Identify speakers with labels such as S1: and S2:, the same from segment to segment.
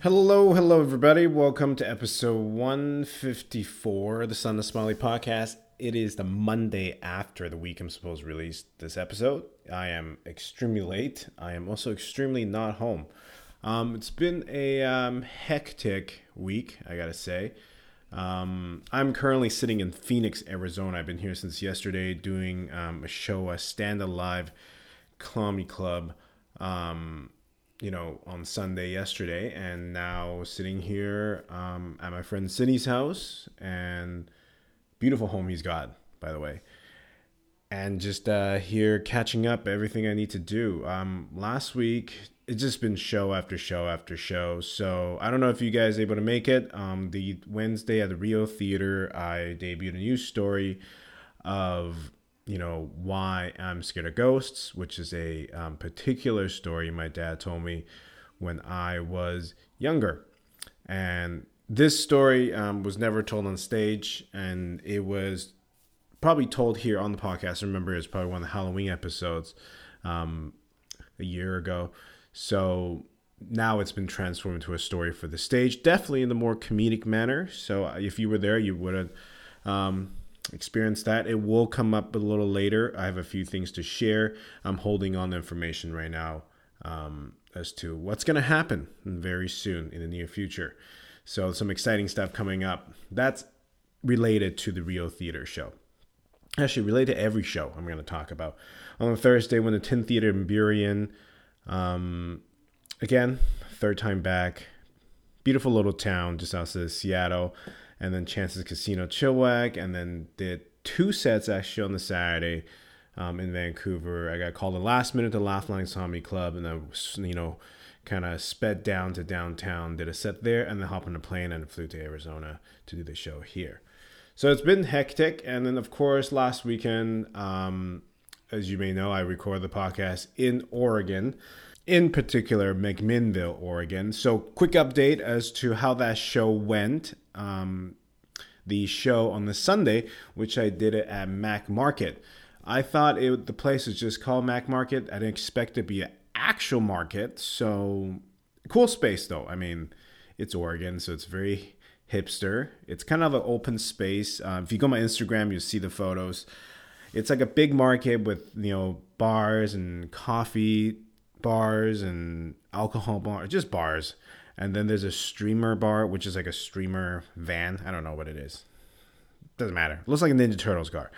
S1: Hello, hello, everybody. Welcome to episode 154 of the Son of Smiley podcast. It is the Monday after the week I'm supposed to release this episode. I am extremely late. I am also extremely not home. Um, it's been a um, hectic week, I gotta say. Um, I'm currently sitting in Phoenix, Arizona. I've been here since yesterday doing um, a show, a Stand Up Live comedy club, um, you know, on Sunday yesterday. And now sitting here um, at my friend Sidney's house and beautiful home he's got, by the way. And just uh, here catching up everything I need to do. Um, last week, it's just been show after show after show. So I don't know if you guys able to make it. Um, the Wednesday at the Rio Theater, I debuted a news story of you know why I'm scared of ghosts, which is a um, particular story my dad told me when I was younger, and this story um, was never told on stage, and it was probably told here on the podcast. I remember it was probably one of the Halloween episodes um, a year ago. So now it's been transformed into a story for the stage, definitely in the more comedic manner. So if you were there, you would have um, experienced that. It will come up a little later. I have a few things to share. I'm holding on the information right now um, as to what's going to happen very soon in the near future. So some exciting stuff coming up. That's related to the Rio Theater show. Actually, related to every show I'm going to talk about. On Thursday, when the Tin Theater in Burien um, again, third time back. Beautiful little town just outside of Seattle. And then Chances Casino Chilliwack. And then did two sets actually on the Saturday um, in Vancouver. I got called the last minute to Laugh Line Club. And then, you know, kind of sped down to downtown, did a set there, and then hopped on a plane and flew to Arizona to do the show here. So it's been hectic. And then, of course, last weekend, um, as you may know, I record the podcast in Oregon, in particular, McMinnville, Oregon. So, quick update as to how that show went. Um, the show on the Sunday, which I did it at Mac Market. I thought it, the place was just called Mac Market. I didn't expect it to be an actual market. So, cool space though. I mean, it's Oregon, so it's very hipster. It's kind of an open space. Uh, if you go my Instagram, you'll see the photos it's like a big market with you know bars and coffee bars and alcohol bars, just bars. And then there's a streamer bar, which is like a streamer van. I don't know what it is. Doesn't matter. Looks like a Ninja Turtles car.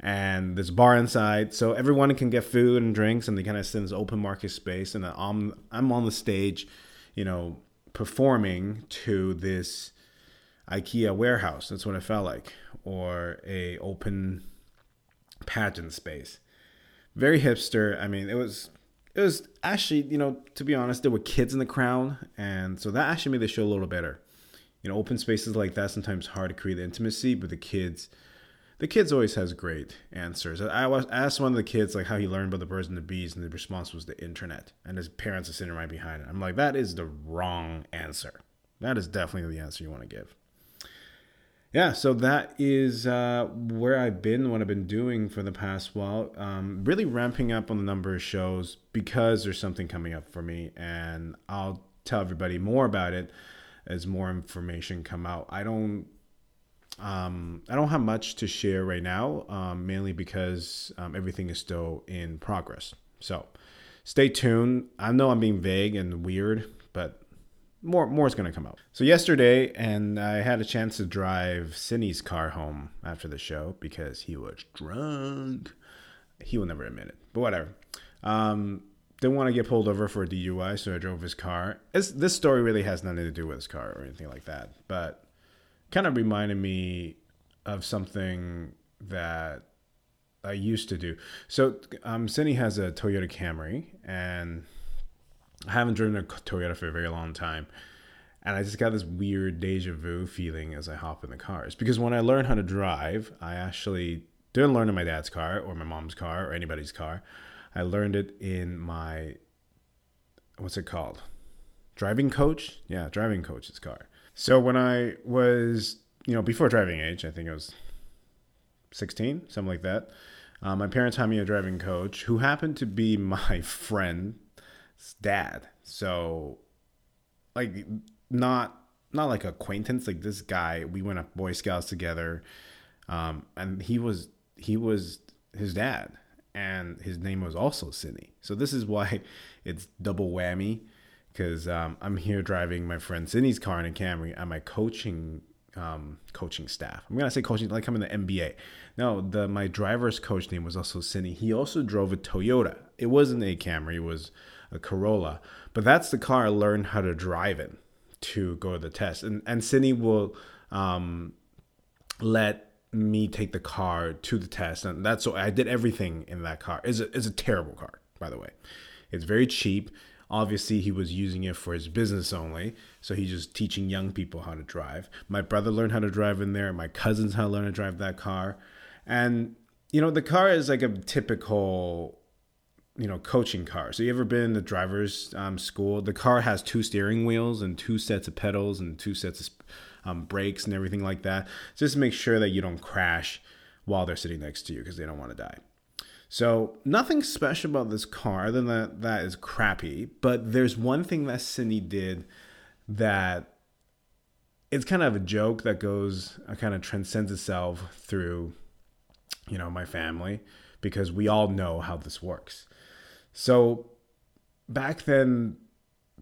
S1: And there's a bar inside, so everyone can get food and drinks, and they kind of sit in this open market space. And I'm I'm on the stage, you know, performing to this IKEA warehouse. That's what it felt like, or a open pageant space. Very hipster. I mean, it was it was actually, you know, to be honest, there were kids in the crowd, and so that actually made the show a little better. You know, open spaces like that sometimes hard to create intimacy, but the kids, the kids always has great answers. I was asked one of the kids like how he learned about the birds and the bees, and the response was the internet, and his parents are sitting right behind it. I'm like, that is the wrong answer. That is definitely the answer you want to give yeah, so that is uh, where I've been, what I've been doing for the past while. Um, really ramping up on the number of shows because there's something coming up for me, and I'll tell everybody more about it as more information come out. I don't, um, I don't have much to share right now, um, mainly because um, everything is still in progress. So, stay tuned. I know I'm being vague and weird, but more more is going to come out. So yesterday, and I had a chance to drive Sidney's car home after the show because he was drunk. He will never admit it, but whatever. Um, didn't want to get pulled over for a DUI, so I drove his car. It's, this story really has nothing to do with his car or anything like that, but kind of reminded me of something that I used to do. So um, Cindy has a Toyota Camry, and I haven't driven a Toyota for a very long time. And I just got this weird deja vu feeling as I hop in the cars. Because when I learned how to drive, I actually didn't learn in my dad's car or my mom's car or anybody's car. I learned it in my, what's it called? Driving coach? Yeah, driving coach's car. So when I was, you know, before driving age, I think I was 16, something like that. Uh, my parents had me a driving coach who happened to be my friend's dad. So, like, not not like acquaintance. Like this guy, we went up Boy Scouts together, um, and he was he was his dad, and his name was also Sidney. So this is why it's double whammy, because um, I'm here driving my friend Sidney's car in a Camry, and my coaching um, coaching staff. I'm gonna say coaching like I'm in the NBA. No, the my driver's coach name was also Sidney. He also drove a Toyota. It wasn't a Camry. It was a Corolla. But that's the car I learned how to drive in to go to the test. And and Sidney will um, let me take the car to the test, and that's so I did everything in that car. is a is a terrible car, by the way. It's very cheap. Obviously, he was using it for his business only. So he's just teaching young people how to drive. My brother learned how to drive in there. My cousins how to learn to drive that car. And, you know, the car is like a typical, you know, coaching car. So you ever been in the driver's um, school? The car has two steering wheels and two sets of pedals and two sets of um, brakes and everything like that. Just make sure that you don't crash while they're sitting next to you because they don't want to die. So nothing special about this car other than that that is crappy. But there's one thing that Sidney did that it's kind of a joke that goes uh, kind of transcends itself through you know my family because we all know how this works. So back then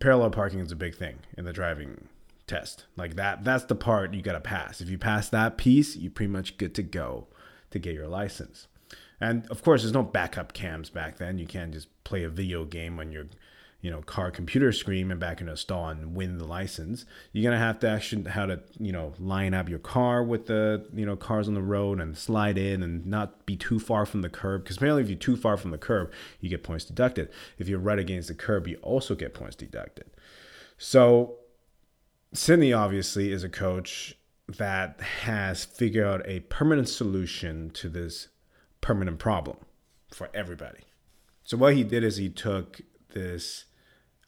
S1: parallel parking is a big thing in the driving test. Like that that's the part you got to pass. If you pass that piece, you're pretty much good to go to get your license. And of course, there's no backup cams back then. You can't just play a video game on your, you know, car computer screen and back in a stall and win the license. You're gonna have to actually how to, you know, line up your car with the, you know, cars on the road and slide in and not be too far from the curb. Because apparently, if you're too far from the curb, you get points deducted. If you're right against the curb, you also get points deducted. So, Sidney obviously is a coach that has figured out a permanent solution to this permanent problem for everybody. So what he did is he took this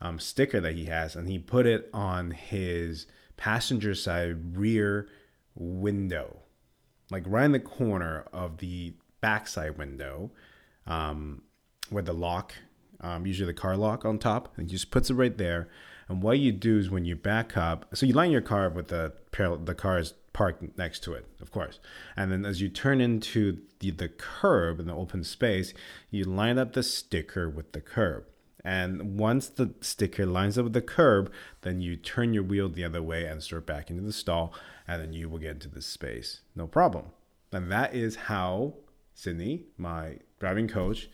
S1: um, sticker that he has and he put it on his passenger side rear window, like right in the corner of the backside window, um, where the lock, um, usually the car lock on top, and he just puts it right there. And what you do is when you back up, so you line your car up with the the car is parked next to it, of course. And then as you turn into the, the curb in the open space, you line up the sticker with the curb. And once the sticker lines up with the curb, then you turn your wheel the other way and start back into the stall, and then you will get into this space. No problem. And that is how Sydney, my driving coach,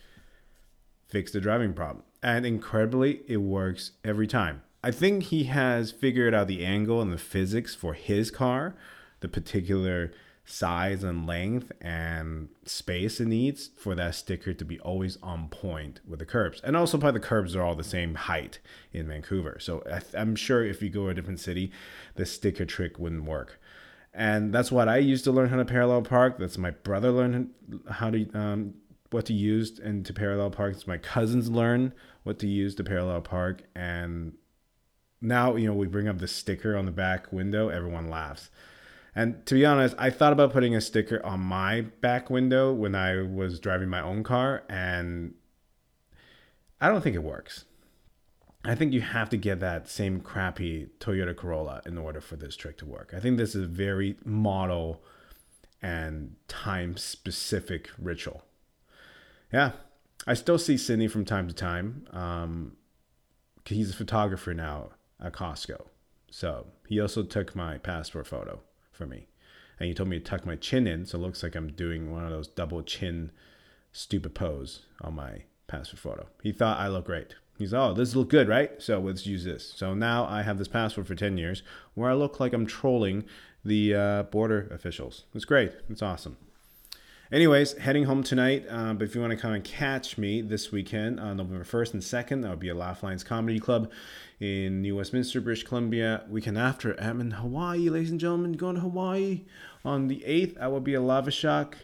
S1: fixed the driving problem. And incredibly, it works every time. I think he has figured out the angle and the physics for his car the particular size and length and space it needs for that sticker to be always on point with the curbs. And also, probably the curbs are all the same height in Vancouver. So I'm sure if you go to a different city, the sticker trick wouldn't work. And that's what I used to learn how to parallel park. That's my brother learned how to um, what to use and to parallel parks. My cousins learn what to use to parallel park, and now you know we bring up the sticker on the back window. Everyone laughs and to be honest, I thought about putting a sticker on my back window when I was driving my own car, and I don't think it works. I think you have to get that same crappy Toyota Corolla in order for this trick to work. I think this is a very model and time specific ritual. Yeah, I still see Sydney from time to time. Um, he's a photographer now at Costco. So he also took my passport photo for me. And he told me to tuck my chin in, so it looks like I'm doing one of those double chin stupid pose on my passport photo. He thought I look great. He's, oh, this look good, right? So let's use this. So now I have this passport for 10 years where I look like I'm trolling the uh, border officials. It's great. It's awesome. Anyways, heading home tonight. Uh, but if you want to come and catch me this weekend, on November 1st and 2nd, that will be at Laugh Lines Comedy Club in New Westminster, British Columbia. Weekend after, I'm in Hawaii, ladies and gentlemen. Going to Hawaii on the 8th. I will be at Lava Shack,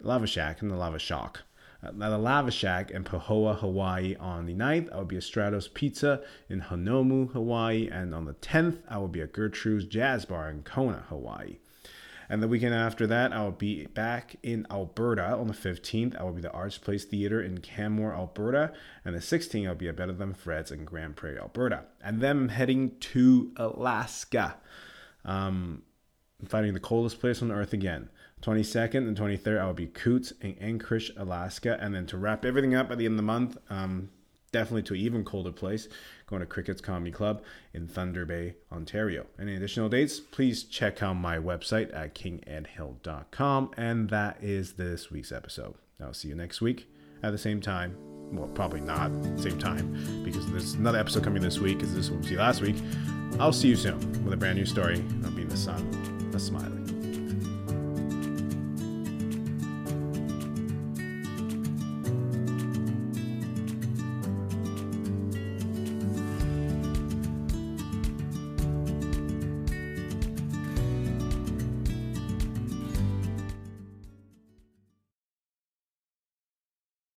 S1: Lava Shack, and the Lava Shock. At the Lava Shack in Pahoa, Hawaii on the 9th. I will be at Stratos Pizza in Hanauma, Hawaii. And on the 10th, I will be at Gertrude's Jazz Bar in Kona, Hawaii. And the weekend after that, I will be back in Alberta on the 15th. I will be the Arts Place Theater in Canmore, Alberta. And the 16th, I'll be at Better Than Fred's in Grande Prairie, Alberta. And then I'm heading to Alaska. Um, I'm finding the coldest place on earth again. 22nd and 23rd, I will be Koots in Anchorage, Alaska. And then to wrap everything up at the end of the month, um, definitely to an even colder place, going to Cricket's Comedy Club in Thunder Bay, Ontario. Any additional dates, please check out my website at kingedhill.com. And that is this week's episode. I'll see you next week at the same time. Well, probably not same time because there's another episode coming this week, because this one see last week. I'll see you soon with a brand new story of being the son of Smiley.